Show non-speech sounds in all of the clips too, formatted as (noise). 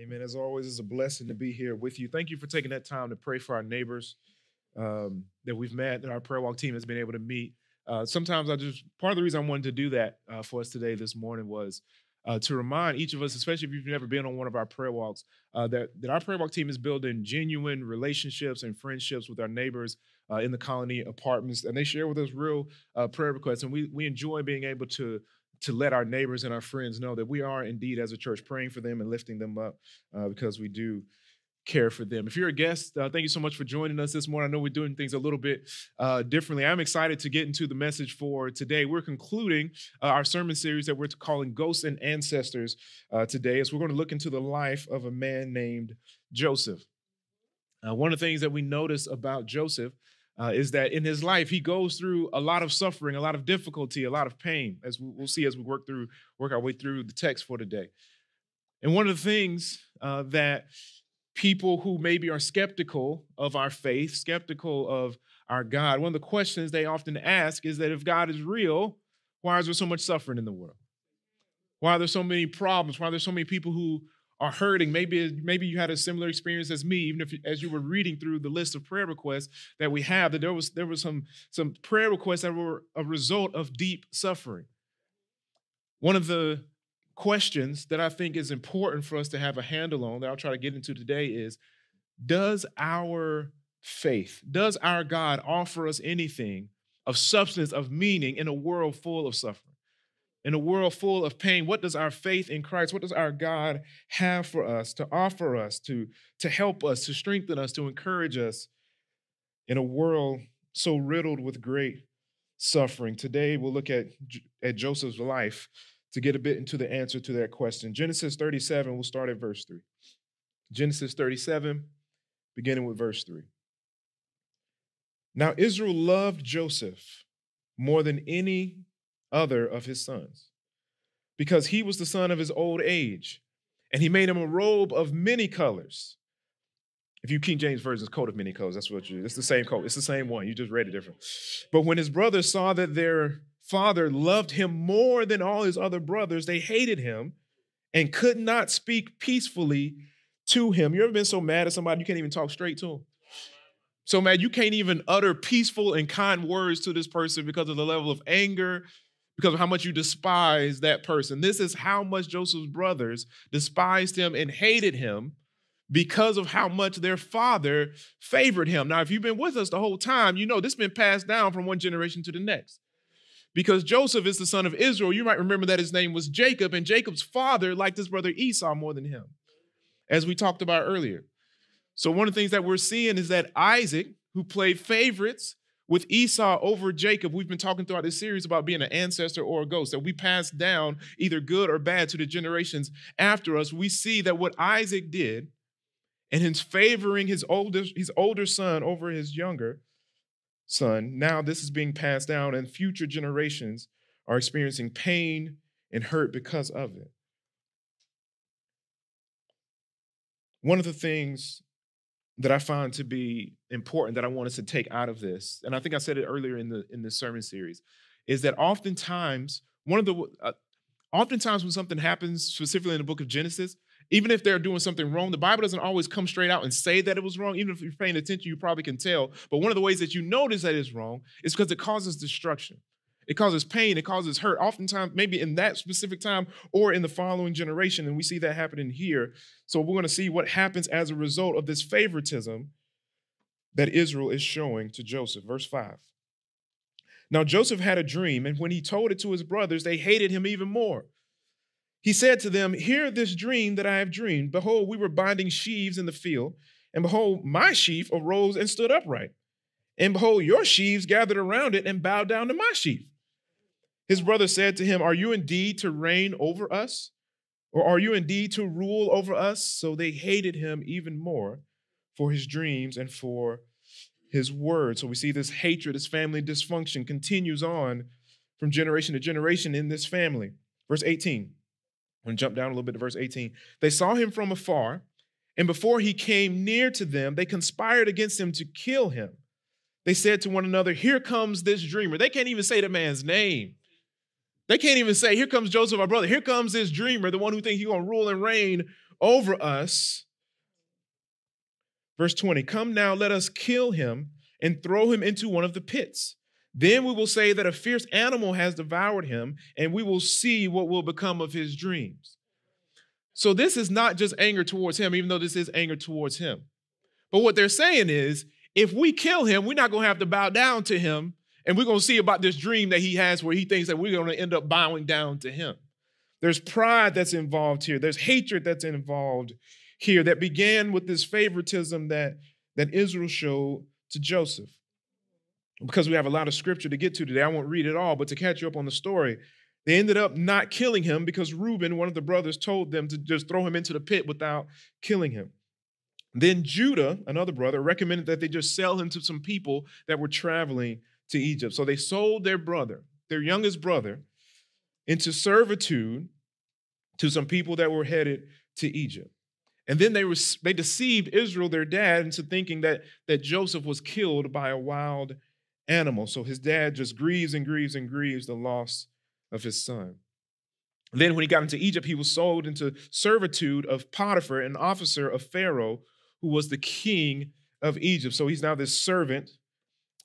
Amen. As always, it's a blessing to be here with you. Thank you for taking that time to pray for our neighbors um, that we've met, that our prayer walk team has been able to meet. Uh, sometimes I just, part of the reason I wanted to do that uh, for us today, this morning, was uh, to remind each of us, especially if you've never been on one of our prayer walks, uh, that, that our prayer walk team is building genuine relationships and friendships with our neighbors uh, in the colony apartments. And they share with us real uh, prayer requests. And we, we enjoy being able to to let our neighbors and our friends know that we are indeed, as a church, praying for them and lifting them up uh, because we do care for them. If you're a guest, uh, thank you so much for joining us this morning. I know we're doing things a little bit uh, differently. I'm excited to get into the message for today. We're concluding uh, our sermon series that we're calling Ghosts and Ancestors uh, today, as we're going to look into the life of a man named Joseph. Uh, one of the things that we notice about Joseph uh, is that in his life he goes through a lot of suffering, a lot of difficulty, a lot of pain, as we'll see as we work through work our way through the text for today. And one of the things uh, that people who maybe are skeptical of our faith, skeptical of our God, one of the questions they often ask is that if God is real, why is there so much suffering in the world? Why are there so many problems? Why are there so many people who are hurting. Maybe maybe you had a similar experience as me, even if as you were reading through the list of prayer requests that we have, that there was there was some some prayer requests that were a result of deep suffering. One of the questions that I think is important for us to have a handle on that I'll try to get into today is does our faith, does our God offer us anything of substance, of meaning in a world full of suffering? In a world full of pain, what does our faith in Christ, what does our God have for us, to offer us, to, to help us, to strengthen us, to encourage us in a world so riddled with great suffering? Today, we'll look at, at Joseph's life to get a bit into the answer to that question. Genesis 37, we'll start at verse 3. Genesis 37, beginning with verse 3. Now, Israel loved Joseph more than any other of his sons, because he was the son of his old age, and he made him a robe of many colors. If you King James Version's coat of many colors, that's what you. It's the same coat. It's the same one. You just read it different. But when his brothers saw that their father loved him more than all his other brothers, they hated him and could not speak peacefully to him. You ever been so mad at somebody you can't even talk straight to him? So mad you can't even utter peaceful and kind words to this person because of the level of anger because of how much you despise that person. This is how much Joseph's brothers despised him and hated him because of how much their father favored him. Now, if you've been with us the whole time, you know this has been passed down from one generation to the next. Because Joseph is the son of Israel, you might remember that his name was Jacob, and Jacob's father liked his brother Esau more than him, as we talked about earlier. So, one of the things that we're seeing is that Isaac, who played favorites, with Esau over Jacob, we've been talking throughout this series about being an ancestor or a ghost, that we pass down either good or bad to the generations after us. We see that what Isaac did and his favoring his older, his older son over his younger son, now this is being passed down, and future generations are experiencing pain and hurt because of it. One of the things that I find to be important that I want us to take out of this, and I think I said it earlier in the in the sermon series, is that oftentimes one of the uh, oftentimes when something happens, specifically in the book of Genesis, even if they're doing something wrong, the Bible doesn't always come straight out and say that it was wrong. Even if you're paying attention, you probably can tell. But one of the ways that you notice that it's wrong is because it causes destruction. It causes pain, it causes hurt, oftentimes, maybe in that specific time or in the following generation. And we see that happening here. So we're going to see what happens as a result of this favoritism that Israel is showing to Joseph. Verse 5. Now Joseph had a dream, and when he told it to his brothers, they hated him even more. He said to them, Hear this dream that I have dreamed. Behold, we were binding sheaves in the field, and behold, my sheaf arose and stood upright. And behold, your sheaves gathered around it and bowed down to my sheaf. His brother said to him, Are you indeed to reign over us? Or are you indeed to rule over us? So they hated him even more for his dreams and for his words. So we see this hatred, this family dysfunction continues on from generation to generation in this family. Verse 18. I'm going to jump down a little bit to verse 18. They saw him from afar, and before he came near to them, they conspired against him to kill him. They said to one another, Here comes this dreamer. They can't even say the man's name. They can't even say, Here comes Joseph, our brother. Here comes this dreamer, the one who thinks he's going to rule and reign over us. Verse 20 Come now, let us kill him and throw him into one of the pits. Then we will say that a fierce animal has devoured him, and we will see what will become of his dreams. So, this is not just anger towards him, even though this is anger towards him. But what they're saying is if we kill him, we're not going to have to bow down to him. And we're going to see about this dream that he has where he thinks that we're going to end up bowing down to him. There's pride that's involved here, there's hatred that's involved here that began with this favoritism that, that Israel showed to Joseph. Because we have a lot of scripture to get to today, I won't read it all, but to catch you up on the story, they ended up not killing him because Reuben, one of the brothers, told them to just throw him into the pit without killing him. Then Judah, another brother, recommended that they just sell him to some people that were traveling to Egypt. So they sold their brother, their youngest brother, into servitude to some people that were headed to Egypt. And then they, were, they deceived Israel, their dad, into thinking that, that Joseph was killed by a wild animal. So his dad just grieves and grieves and grieves the loss of his son. Then, when he got into Egypt, he was sold into servitude of Potiphar, an officer of Pharaoh, who was the king of Egypt. So he's now this servant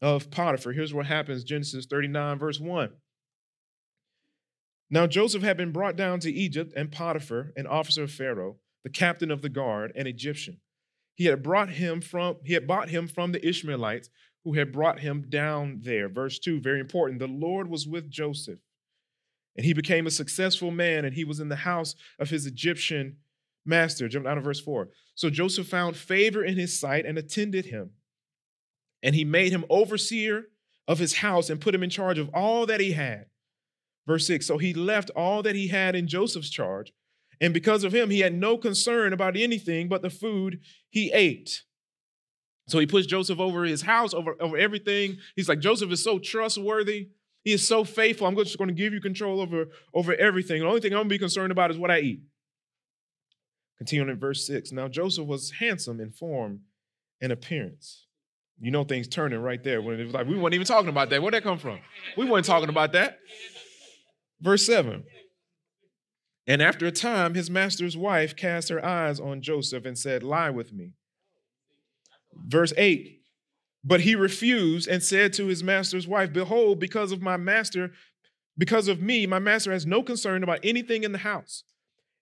of Potiphar. Here's what happens Genesis 39, verse 1. Now Joseph had been brought down to Egypt, and Potiphar, an officer of Pharaoh, the captain of the guard, an Egyptian. He had brought him from, he had bought him from the Ishmaelites who had brought him down there. Verse 2, very important. The Lord was with Joseph, and he became a successful man, and he was in the house of his Egyptian master. Jump down to verse 4. So Joseph found favor in his sight and attended him. And he made him overseer of his house and put him in charge of all that he had. Verse 6 So he left all that he had in Joseph's charge and because of him, he had no concern about anything but the food he ate. So he puts Joseph over his house, over, over everything. He's like, Joseph is so trustworthy. He is so faithful. I'm just going to give you control over, over everything. The only thing I'm going to be concerned about is what I eat. Continuing in verse 6. Now Joseph was handsome in form and appearance. You know things turning right there. When it was like, we weren't even talking about that. Where'd that come from? We weren't talking about that. Verse 7. And after a time, his master's wife cast her eyes on Joseph and said, Lie with me. Verse 8 But he refused and said to his master's wife, Behold, because of my master, because of me, my master has no concern about anything in the house,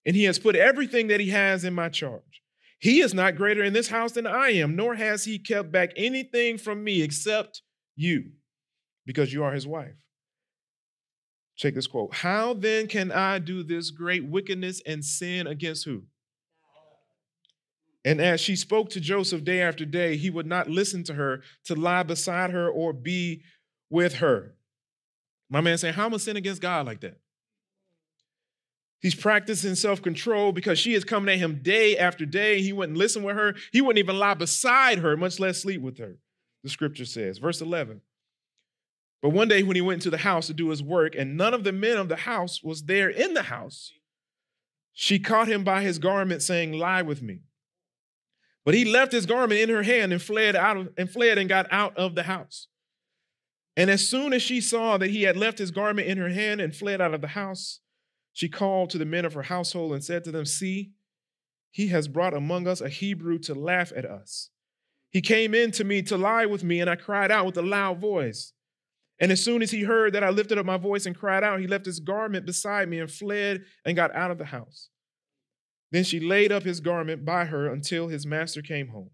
and he has put everything that he has in my charge. He is not greater in this house than I am, nor has he kept back anything from me except you, because you are his wife. Check this quote. How then can I do this great wickedness and sin against who? And as she spoke to Joseph day after day, he would not listen to her to lie beside her or be with her. My man saying, How am I sin against God like that? He's practicing self control because she is coming at him day after day. He wouldn't listen with her. He wouldn't even lie beside her, much less sleep with her. The scripture says, verse 11. But one day when he went into the house to do his work, and none of the men of the house was there in the house, she caught him by his garment, saying, Lie with me. But he left his garment in her hand and fled out of, and fled and got out of the house. And as soon as she saw that he had left his garment in her hand and fled out of the house, she called to the men of her household and said to them, See, he has brought among us a Hebrew to laugh at us. He came in to me to lie with me, and I cried out with a loud voice. And as soon as he heard that I lifted up my voice and cried out, he left his garment beside me and fled and got out of the house. Then she laid up his garment by her until his master came home.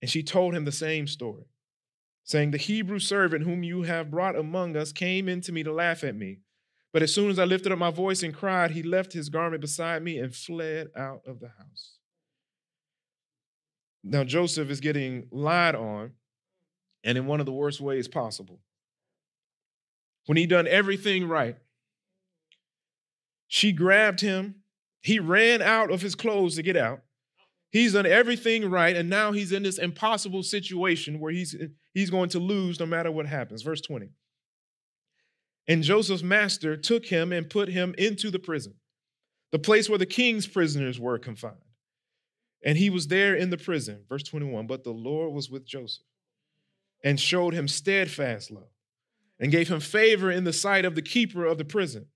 And she told him the same story, saying, The Hebrew servant whom you have brought among us came in to me to laugh at me. But as soon as I lifted up my voice and cried, he left his garment beside me and fled out of the house. Now, Joseph is getting lied on, and in one of the worst ways possible when he done everything right. She grabbed him. He ran out of his clothes to get out. He's done everything right, and now he's in this impossible situation where he's, he's going to lose no matter what happens. Verse 20. And Joseph's master took him and put him into the prison, the place where the king's prisoners were confined. And he was there in the prison. Verse 21. But the Lord was with Joseph and showed him steadfast love and gave him favor in the sight of the keeper of the prison.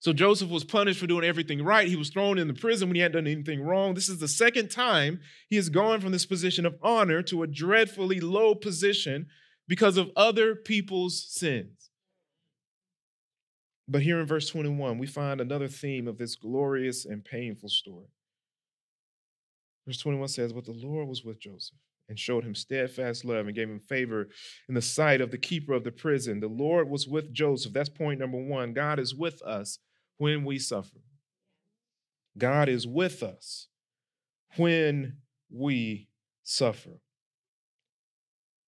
So Joseph was punished for doing everything right. He was thrown in the prison when he hadn't done anything wrong. This is the second time he has gone from this position of honor to a dreadfully low position because of other people's sins. But here in verse 21, we find another theme of this glorious and painful story. Verse 21 says, But the Lord was with Joseph and showed him steadfast love and gave him favor in the sight of the keeper of the prison. The Lord was with Joseph. That's point number one. God is with us when we suffer. God is with us when we suffer.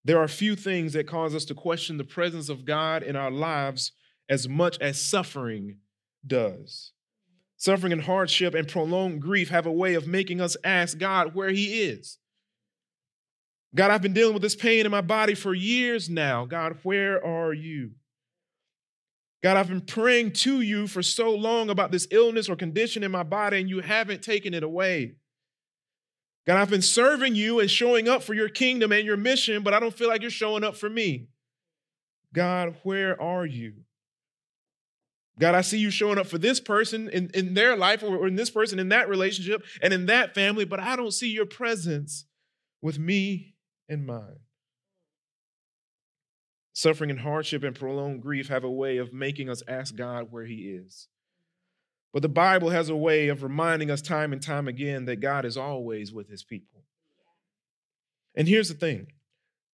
There are few things that cause us to question the presence of God in our lives as much as suffering does. Suffering and hardship and prolonged grief have a way of making us ask God where He is. God, I've been dealing with this pain in my body for years now. God, where are you? God, I've been praying to you for so long about this illness or condition in my body, and you haven't taken it away. God, I've been serving you and showing up for your kingdom and your mission, but I don't feel like you're showing up for me. God, where are you? God, I see you showing up for this person in, in their life or in this person in that relationship and in that family, but I don't see your presence with me and mine. Suffering and hardship and prolonged grief have a way of making us ask God where He is. But the Bible has a way of reminding us time and time again that God is always with His people. And here's the thing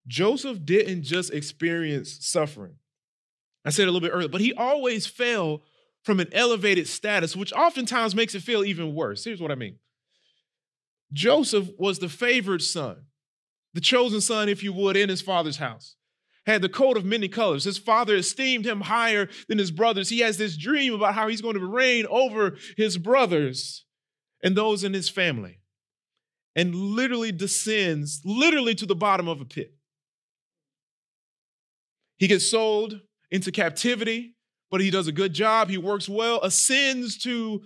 Joseph didn't just experience suffering. I said a little bit earlier, but he always fell from an elevated status, which oftentimes makes it feel even worse. Here's what I mean Joseph was the favored son the chosen son, if you would, in his father's house. Had the coat of many colors. His father esteemed him higher than his brothers. He has this dream about how he's going to reign over his brothers and those in his family. And literally descends, literally to the bottom of a pit. He gets sold into captivity, but he does a good job. He works well, ascends to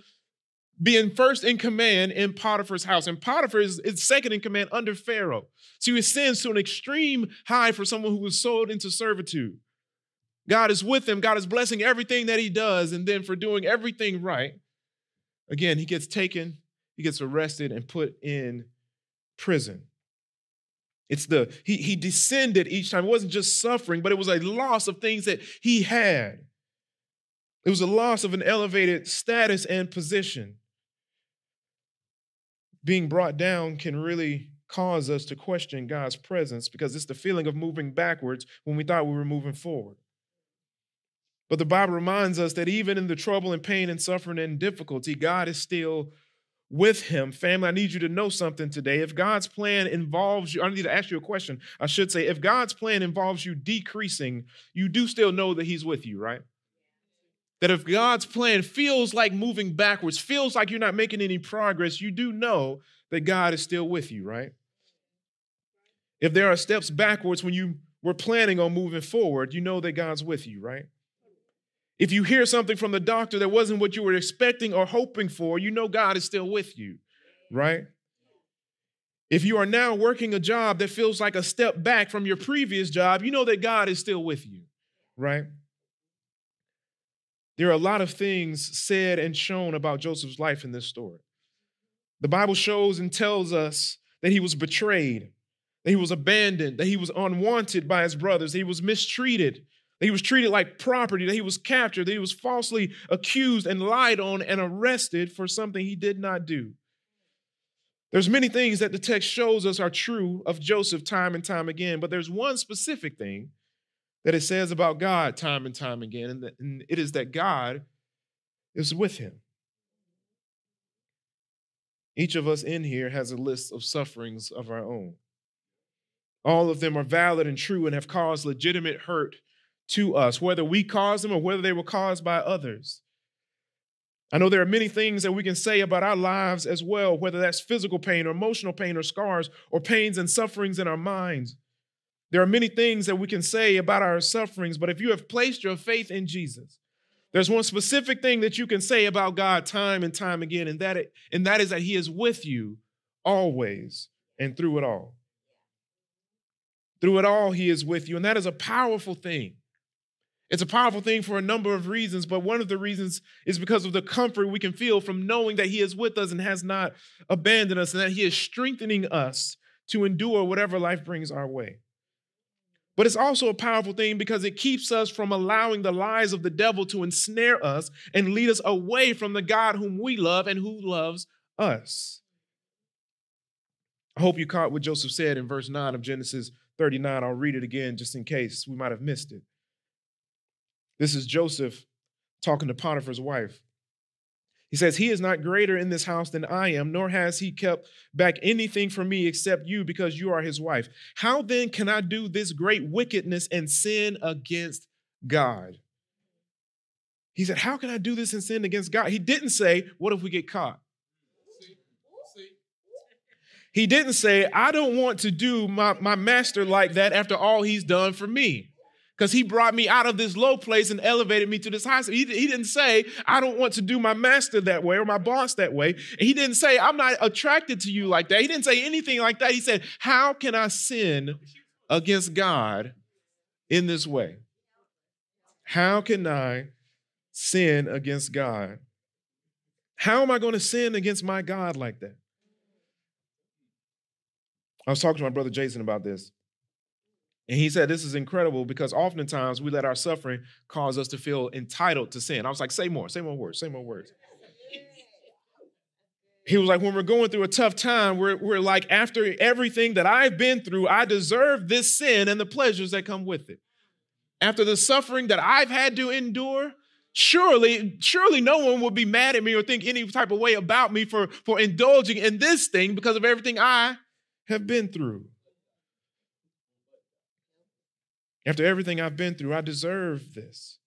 being first in command in Potiphar's house. And Potiphar is, is, second in command under Pharaoh. So he ascends to an extreme high for someone who was sold into servitude. God is with him. God is blessing everything that he does. And then for doing everything right, again, he gets taken, he gets arrested, and put in prison. It's the, he, he descended each time. It wasn't just suffering, but it was a loss of things that he had. It was a loss of an elevated status and position being brought down can really cause us to question God's presence because it's the feeling of moving backwards when we thought we were moving forward. But the Bible reminds us that even in the trouble and pain and suffering and difficulty, God is still with him. Family, I need you to know something today. If God's plan involves you, I need to ask you a question. I should say, if God's plan involves you decreasing, you do still know that he's with you, right? That if God's plan feels like moving backwards, feels like you're not making any progress, you do know that God is still with you, right? If there are steps backwards when you were planning on moving forward, you know that God's with you, right? If you hear something from the doctor that wasn't what you were expecting or hoping for, you know God is still with you, right? If you are now working a job that feels like a step back from your previous job, you know that God is still with you, right? There are a lot of things said and shown about Joseph's life in this story. The Bible shows and tells us that he was betrayed, that he was abandoned, that he was unwanted by his brothers, he was mistreated, that he was treated like property, that he was captured, that he was falsely accused and lied on and arrested for something he did not do. There's many things that the text shows us are true of Joseph time and time again, but there's one specific thing that it says about God time and time again, and, and it is that God is with him. Each of us in here has a list of sufferings of our own. All of them are valid and true and have caused legitimate hurt to us, whether we caused them or whether they were caused by others. I know there are many things that we can say about our lives as well, whether that's physical pain or emotional pain or scars or pains and sufferings in our minds. There are many things that we can say about our sufferings, but if you have placed your faith in Jesus, there's one specific thing that you can say about God time and time again, and that, it, and that is that He is with you always and through it all. Through it all, He is with you, and that is a powerful thing. It's a powerful thing for a number of reasons, but one of the reasons is because of the comfort we can feel from knowing that He is with us and has not abandoned us, and that He is strengthening us to endure whatever life brings our way. But it's also a powerful thing because it keeps us from allowing the lies of the devil to ensnare us and lead us away from the God whom we love and who loves us. I hope you caught what Joseph said in verse 9 of Genesis 39. I'll read it again just in case we might have missed it. This is Joseph talking to Potiphar's wife. He says, He is not greater in this house than I am, nor has he kept back anything from me except you, because you are his wife. How then can I do this great wickedness and sin against God? He said, How can I do this and sin against God? He didn't say, What if we get caught? He didn't say, I don't want to do my, my master like that after all he's done for me because he brought me out of this low place and elevated me to this high. He, he didn't say, I don't want to do my master that way or my boss that way. He didn't say, I'm not attracted to you like that. He didn't say anything like that. He said, How can I sin against God in this way? How can I sin against God? How am I going to sin against my God like that? I was talking to my brother Jason about this. And he said, This is incredible because oftentimes we let our suffering cause us to feel entitled to sin. I was like, Say more, say more words, say more words. He was like, When we're going through a tough time, we're, we're like, After everything that I've been through, I deserve this sin and the pleasures that come with it. After the suffering that I've had to endure, surely surely no one will be mad at me or think any type of way about me for for indulging in this thing because of everything i have been through After everything I've been through, I deserve this.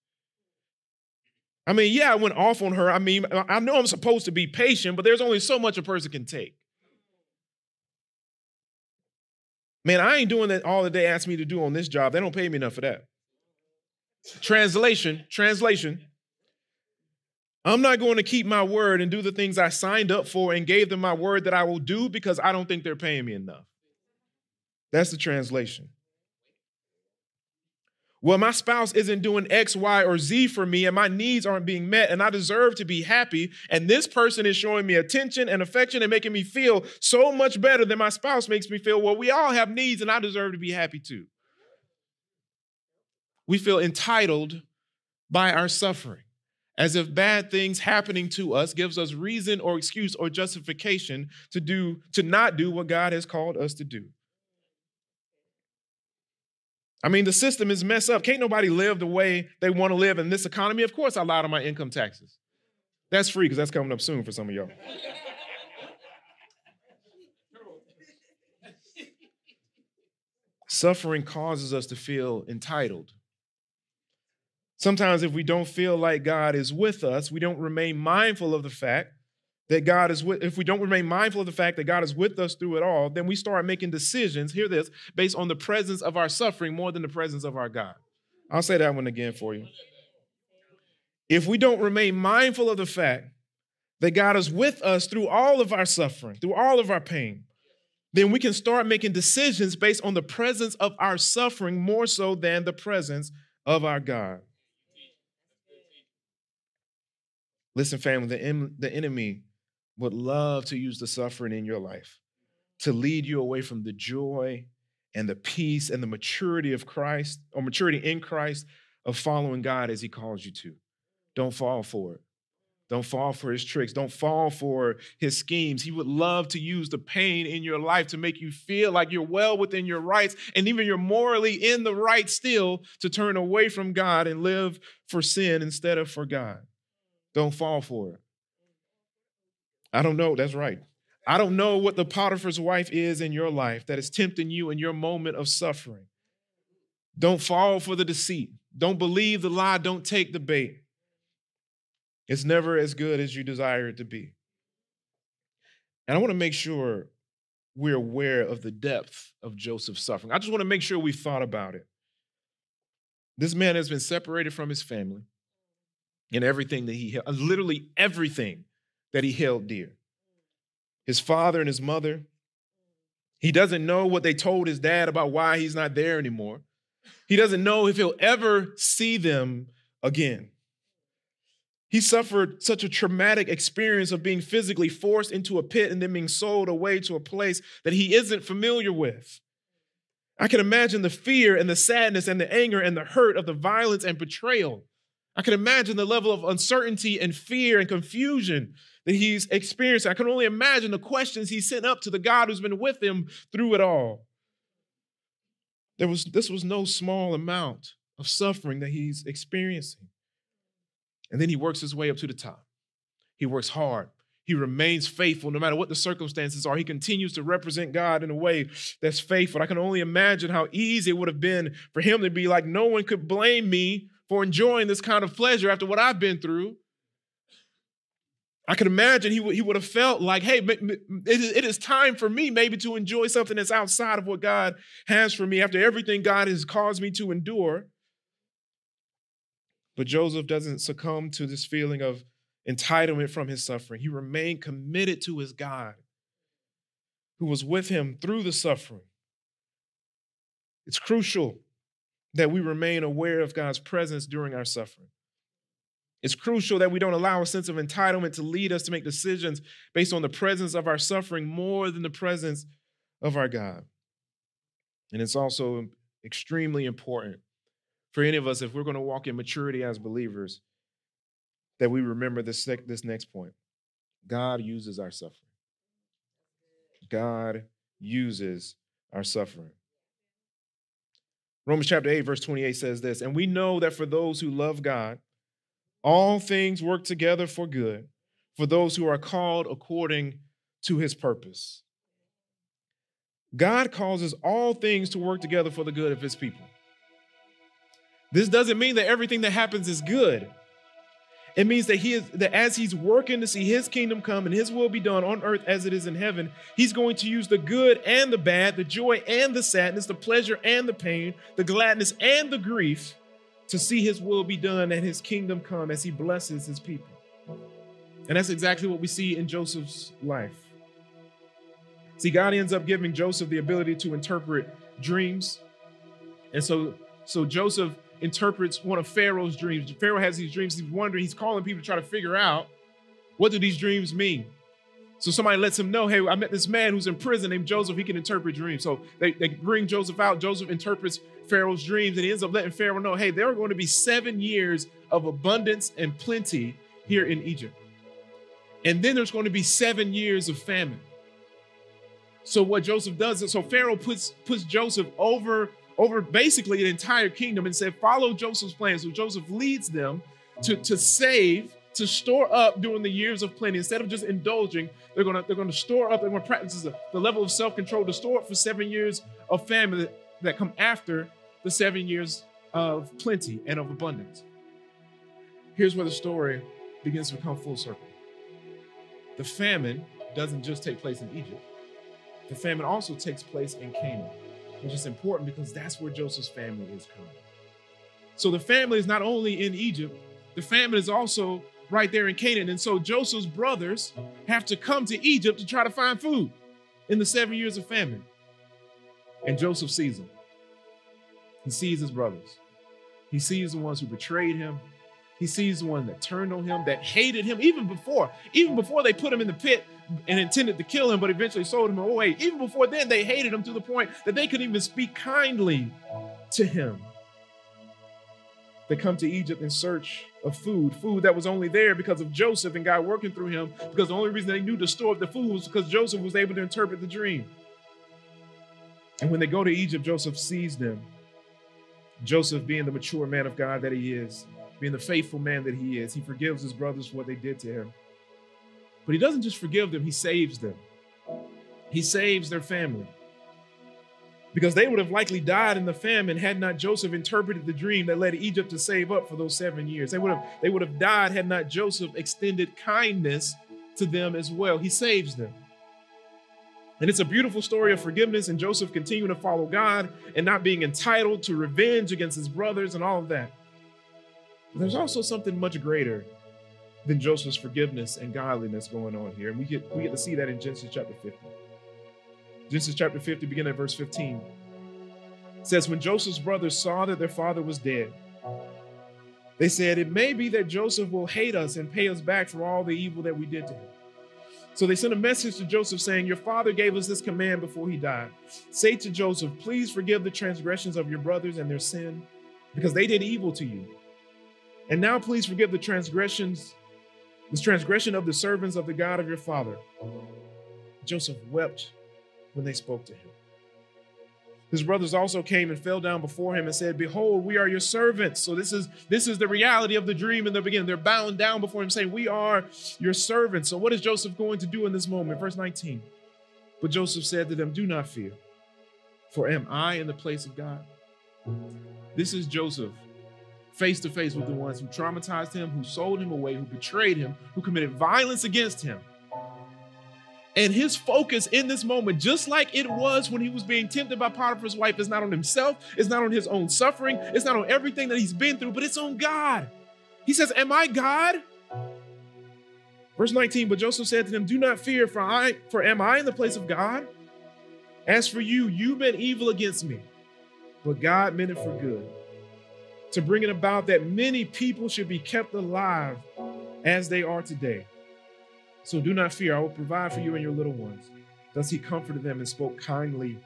I mean, yeah, I went off on her. I mean, I know I'm supposed to be patient, but there's only so much a person can take. Man, I ain't doing that all the day asked me to do on this job. They don't pay me enough for that. Translation, translation. I'm not going to keep my word and do the things I signed up for and gave them my word that I will do because I don't think they're paying me enough. That's the translation. Well, my spouse isn't doing X, Y, or Z for me, and my needs aren't being met, and I deserve to be happy. And this person is showing me attention and affection and making me feel so much better than my spouse makes me feel. Well, we all have needs, and I deserve to be happy too. We feel entitled by our suffering, as if bad things happening to us gives us reason or excuse or justification to do to not do what God has called us to do. I mean, the system is messed up. Can't nobody live the way they want to live in this economy. Of course, I lied on my income taxes. That's free because that's coming up soon for some of y'all. (laughs) Suffering causes us to feel entitled. Sometimes, if we don't feel like God is with us, we don't remain mindful of the fact that God is with, if we don't remain mindful of the fact that God is with us through it all, then we start making decisions, hear this, based on the presence of our suffering more than the presence of our God. I'll say that one again for you. If we don't remain mindful of the fact that God is with us through all of our suffering, through all of our pain, then we can start making decisions based on the presence of our suffering more so than the presence of our God. Listen, family, the, the enemy would love to use the suffering in your life to lead you away from the joy and the peace and the maturity of Christ or maturity in Christ of following God as He calls you to. Don't fall for it. Don't fall for his tricks. Don't fall for his schemes. He would love to use the pain in your life to make you feel like you're well within your rights and even you're morally in the right still to turn away from God and live for sin instead of for God. Don't fall for it. I don't know. That's right. I don't know what the Potiphar's wife is in your life that is tempting you in your moment of suffering. Don't fall for the deceit. Don't believe the lie. Don't take the bait. It's never as good as you desire it to be. And I want to make sure we're aware of the depth of Joseph's suffering. I just want to make sure we've thought about it. This man has been separated from his family and everything that he held, literally everything that he held dear his father and his mother. He doesn't know what they told his dad about why he's not there anymore. He doesn't know if he'll ever see them again. He suffered such a traumatic experience of being physically forced into a pit and then being sold away to a place that he isn't familiar with. I can imagine the fear and the sadness and the anger and the hurt of the violence and betrayal. I can imagine the level of uncertainty and fear and confusion that he's experiencing. I can only imagine the questions he sent up to the God who's been with him through it all. There was, this was no small amount of suffering that he's experiencing. And then he works his way up to the top. He works hard. He remains faithful no matter what the circumstances are. He continues to represent God in a way that's faithful. I can only imagine how easy it would have been for him to be like, no one could blame me for enjoying this kind of pleasure after what I've been through. I can imagine he he would have felt like, hey, it is time for me maybe to enjoy something that's outside of what God has for me after everything God has caused me to endure. But Joseph doesn't succumb to this feeling of entitlement from his suffering. He remained committed to his God who was with him through the suffering. It's crucial that we remain aware of God's presence during our suffering. It's crucial that we don't allow a sense of entitlement to lead us to make decisions based on the presence of our suffering more than the presence of our God. And it's also extremely important for any of us, if we're going to walk in maturity as believers, that we remember this, this next point God uses our suffering. God uses our suffering. Romans chapter 8, verse 28 says this And we know that for those who love God, all things work together for good, for those who are called according to his purpose. God causes all things to work together for the good of his people. This doesn't mean that everything that happens is good. It means that he is that as he's working to see his kingdom come and his will be done on earth as it is in heaven, he's going to use the good and the bad, the joy and the sadness, the pleasure and the pain, the gladness and the grief to see his will be done and his kingdom come as he blesses his people. And that's exactly what we see in Joseph's life. See, God ends up giving Joseph the ability to interpret dreams. And so, so Joseph interprets one of Pharaoh's dreams. Pharaoh has these dreams. He's wondering, he's calling people to try to figure out what do these dreams mean? So somebody lets him know, hey, I met this man who's in prison named Joseph. He can interpret dreams. So they, they bring Joseph out. Joseph interprets Pharaoh's dreams and he ends up letting Pharaoh know, hey, there are going to be seven years of abundance and plenty here in Egypt. And then there's going to be seven years of famine. So what Joseph does is so Pharaoh puts puts Joseph over over basically the entire kingdom and said, follow Joseph's plan. So Joseph leads them to, to save, to store up during the years of plenty. Instead of just indulging, they're gonna, they're gonna store up, they're gonna practice the, the level of self-control to store up for seven years of famine that, that come after the seven years of plenty and of abundance. Here's where the story begins to become full circle. The famine doesn't just take place in Egypt. The famine also takes place in Canaan which is important because that's where Joseph's family is coming. So the family is not only in Egypt, the family is also right there in Canaan. And so Joseph's brothers have to come to Egypt to try to find food in the seven years of famine. And Joseph sees them. He sees his brothers. He sees the ones who betrayed him. He sees the one that turned on him, that hated him even before, even before they put him in the pit and intended to kill him, but eventually sold him away. Even before then, they hated him to the point that they couldn't even speak kindly to him. They come to Egypt in search of food, food that was only there because of Joseph and God working through him, because the only reason they knew to store up the food was because Joseph was able to interpret the dream. And when they go to Egypt, Joseph sees them. Joseph, being the mature man of God that he is, being the faithful man that he is. He forgives his brothers for what they did to him. But he doesn't just forgive them, he saves them. He saves their family. Because they would have likely died in the famine had not Joseph interpreted the dream that led Egypt to save up for those seven years. They would have, they would have died had not Joseph extended kindness to them as well. He saves them. And it's a beautiful story of forgiveness and Joseph continuing to follow God and not being entitled to revenge against his brothers and all of that. But there's also something much greater than Joseph's forgiveness and godliness going on here. And we get we get to see that in Genesis chapter 50. Genesis chapter 50, beginning at verse 15. says, When Joseph's brothers saw that their father was dead, they said, It may be that Joseph will hate us and pay us back for all the evil that we did to him. So they sent a message to Joseph saying, Your father gave us this command before he died. Say to Joseph, Please forgive the transgressions of your brothers and their sin, because they did evil to you. And now please forgive the transgressions, the transgression of the servants of the God of your father. Joseph wept when they spoke to him. His brothers also came and fell down before him and said, Behold, we are your servants. So this is this is the reality of the dream in the beginning. They're bowing down before him, saying, We are your servants. So what is Joseph going to do in this moment? Verse 19. But Joseph said to them, Do not fear, for am I in the place of God? This is Joseph face to face with the ones who traumatized him, who sold him away, who betrayed him, who committed violence against him. And his focus in this moment, just like it was when he was being tempted by Potiphar's wife, is not on himself, it's not on his own suffering, it's not on everything that he's been through, but it's on God. He says, Am I God? Verse 19, but Joseph said to them, Do not fear, for I for am I in the place of God? As for you, you meant evil against me, but God meant it for good, to bring it about that many people should be kept alive as they are today. So do not fear, I will provide for you and your little ones. Thus he comforted them and spoke kindly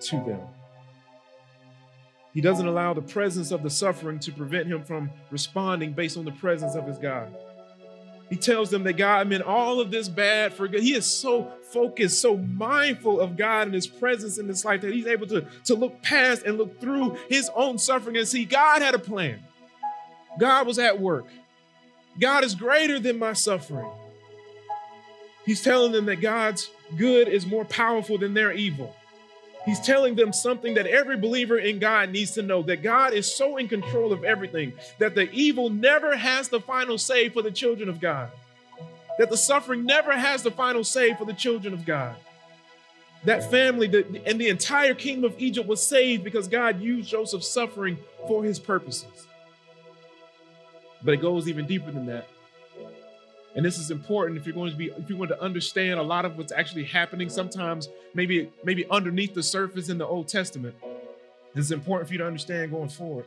to them. He doesn't allow the presence of the suffering to prevent him from responding based on the presence of his God. He tells them that God meant all of this bad for good. He is so focused, so mindful of God and his presence in this life that he's able to, to look past and look through his own suffering and see God had a plan. God was at work. God is greater than my suffering. He's telling them that God's good is more powerful than their evil. He's telling them something that every believer in God needs to know that God is so in control of everything that the evil never has the final say for the children of God, that the suffering never has the final say for the children of God. That family and the entire kingdom of Egypt was saved because God used Joseph's suffering for his purposes. But it goes even deeper than that. And this is important if you're going to be if you want to understand a lot of what's actually happening sometimes maybe maybe underneath the surface in the Old Testament. This is important for you to understand going forward.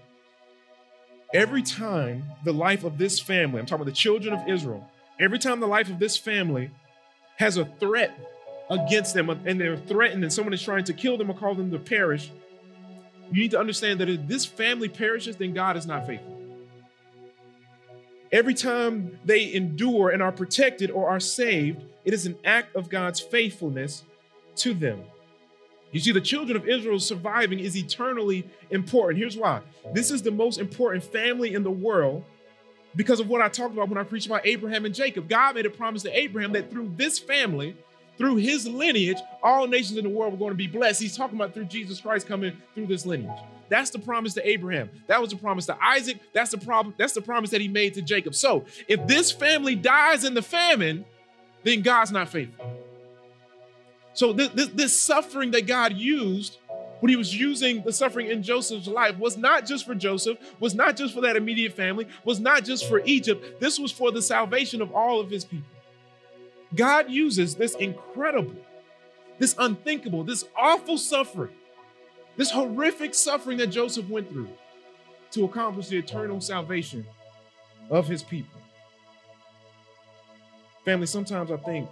Every time the life of this family, I'm talking about the children of Israel, every time the life of this family has a threat against them and they're threatened and someone is trying to kill them or call them to perish, you need to understand that if this family perishes, then God is not faithful. Every time they endure and are protected or are saved, it is an act of God's faithfulness to them. You see, the children of Israel surviving is eternally important. Here's why this is the most important family in the world because of what I talked about when I preached about Abraham and Jacob. God made a promise to Abraham that through this family, through his lineage, all nations in the world were going to be blessed. He's talking about through Jesus Christ coming through this lineage. That's the promise to Abraham. That was the promise to Isaac. That's the problem. That's the promise that he made to Jacob. So if this family dies in the famine, then God's not faithful. So this, this, this suffering that God used when he was using the suffering in Joseph's life was not just for Joseph, was not just for that immediate family, was not just for Egypt. This was for the salvation of all of his people. God uses this incredible, this unthinkable, this awful suffering this horrific suffering that Joseph went through to accomplish the eternal salvation of his people. Family, sometimes I think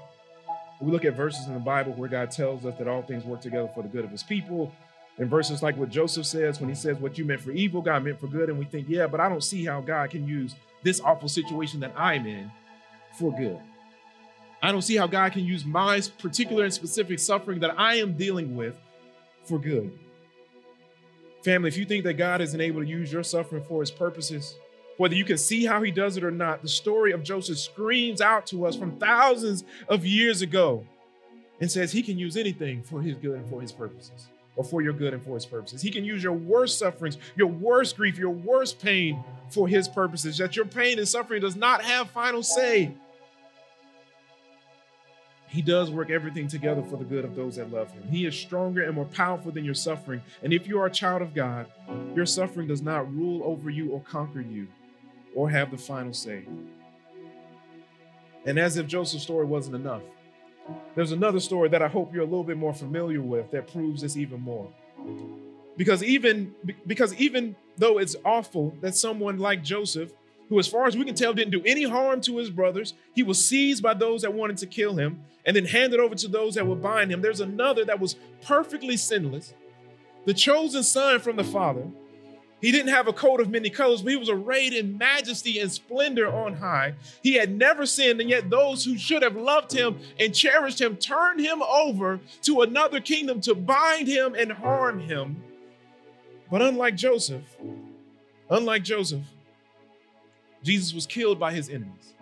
we look at verses in the Bible where God tells us that all things work together for the good of his people. And verses like what Joseph says when he says, What you meant for evil, God meant for good. And we think, Yeah, but I don't see how God can use this awful situation that I'm in for good. I don't see how God can use my particular and specific suffering that I am dealing with for good. Family, if you think that God isn't able to use your suffering for his purposes, whether you can see how he does it or not, the story of Joseph screams out to us from thousands of years ago and says he can use anything for his good and for his purposes, or for your good and for his purposes. He can use your worst sufferings, your worst grief, your worst pain for his purposes, that your pain and suffering does not have final say. He does work everything together for the good of those that love him. He is stronger and more powerful than your suffering. And if you are a child of God, your suffering does not rule over you or conquer you or have the final say. And as if Joseph's story wasn't enough, there's another story that I hope you're a little bit more familiar with that proves this even more. Because even because even though it's awful that someone like Joseph, who as far as we can tell didn't do any harm to his brothers, he was seized by those that wanted to kill him and then handed over to those that would bind him. There's another that was perfectly sinless, the chosen son from the Father. He didn't have a coat of many colors, but he was arrayed in majesty and splendor on high. He had never sinned, and yet those who should have loved him and cherished him turned him over to another kingdom to bind him and harm him. But unlike Joseph, unlike Joseph, Jesus was killed by his enemies.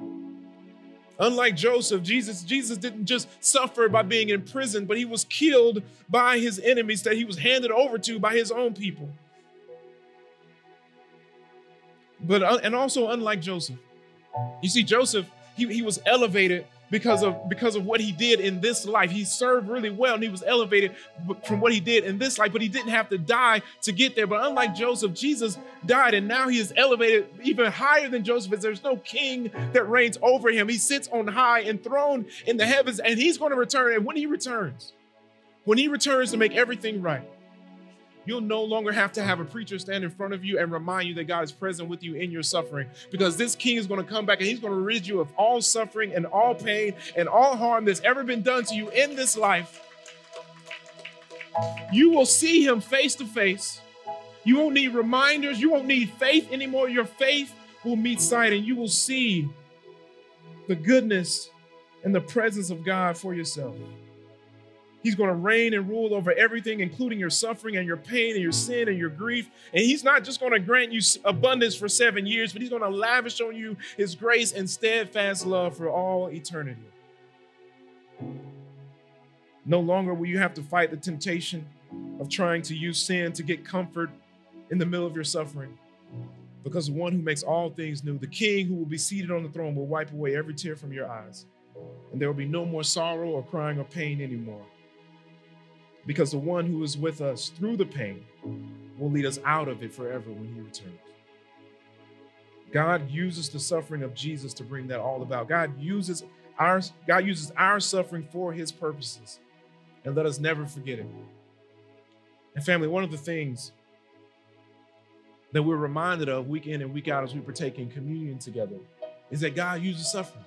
Unlike Joseph, Jesus, Jesus didn't just suffer by being in prison, but he was killed by his enemies that he was handed over to by his own people. But uh, and also unlike Joseph, you see, Joseph, he, he was elevated because of because of what he did in this life. He served really well and he was elevated from what he did in this life, but he didn't have to die to get there. But unlike Joseph, Jesus died and now he is elevated even higher than Joseph. There's no king that reigns over him. He sits on high, enthroned in the heavens, and he's going to return. And when he returns, when he returns to make everything right, You'll no longer have to have a preacher stand in front of you and remind you that God is present with you in your suffering because this king is going to come back and he's going to rid you of all suffering and all pain and all harm that's ever been done to you in this life. You will see him face to face. You won't need reminders. You won't need faith anymore. Your faith will meet sight and you will see the goodness and the presence of God for yourself. He's going to reign and rule over everything, including your suffering and your pain and your sin and your grief. And He's not just going to grant you abundance for seven years, but He's going to lavish on you His grace and steadfast love for all eternity. No longer will you have to fight the temptation of trying to use sin to get comfort in the middle of your suffering. Because the one who makes all things new, the king who will be seated on the throne, will wipe away every tear from your eyes. And there will be no more sorrow or crying or pain anymore because the one who is with us through the pain will lead us out of it forever when he returns. God uses the suffering of Jesus to bring that all about. God uses our God uses our suffering for his purposes. And let us never forget it. And family, one of the things that we're reminded of week in and week out as we partake in communion together is that God uses suffering.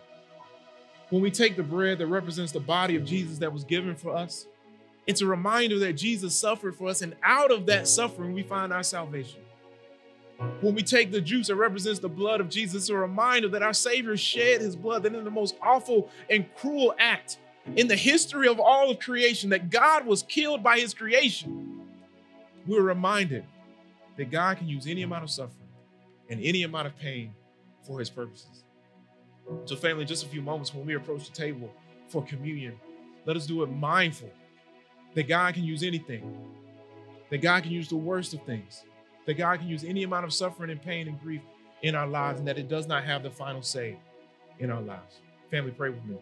When we take the bread that represents the body of Jesus that was given for us, it's a reminder that Jesus suffered for us, and out of that suffering, we find our salvation. When we take the juice that represents the blood of Jesus, it's a reminder that our Savior shed his blood, that in the most awful and cruel act in the history of all of creation, that God was killed by his creation, we're reminded that God can use any amount of suffering and any amount of pain for his purposes. So, family, just a few moments when we approach the table for communion, let us do it mindful that God can use anything, that God can use the worst of things, that God can use any amount of suffering and pain and grief in our lives, and that it does not have the final say in our lives. Family, pray with me.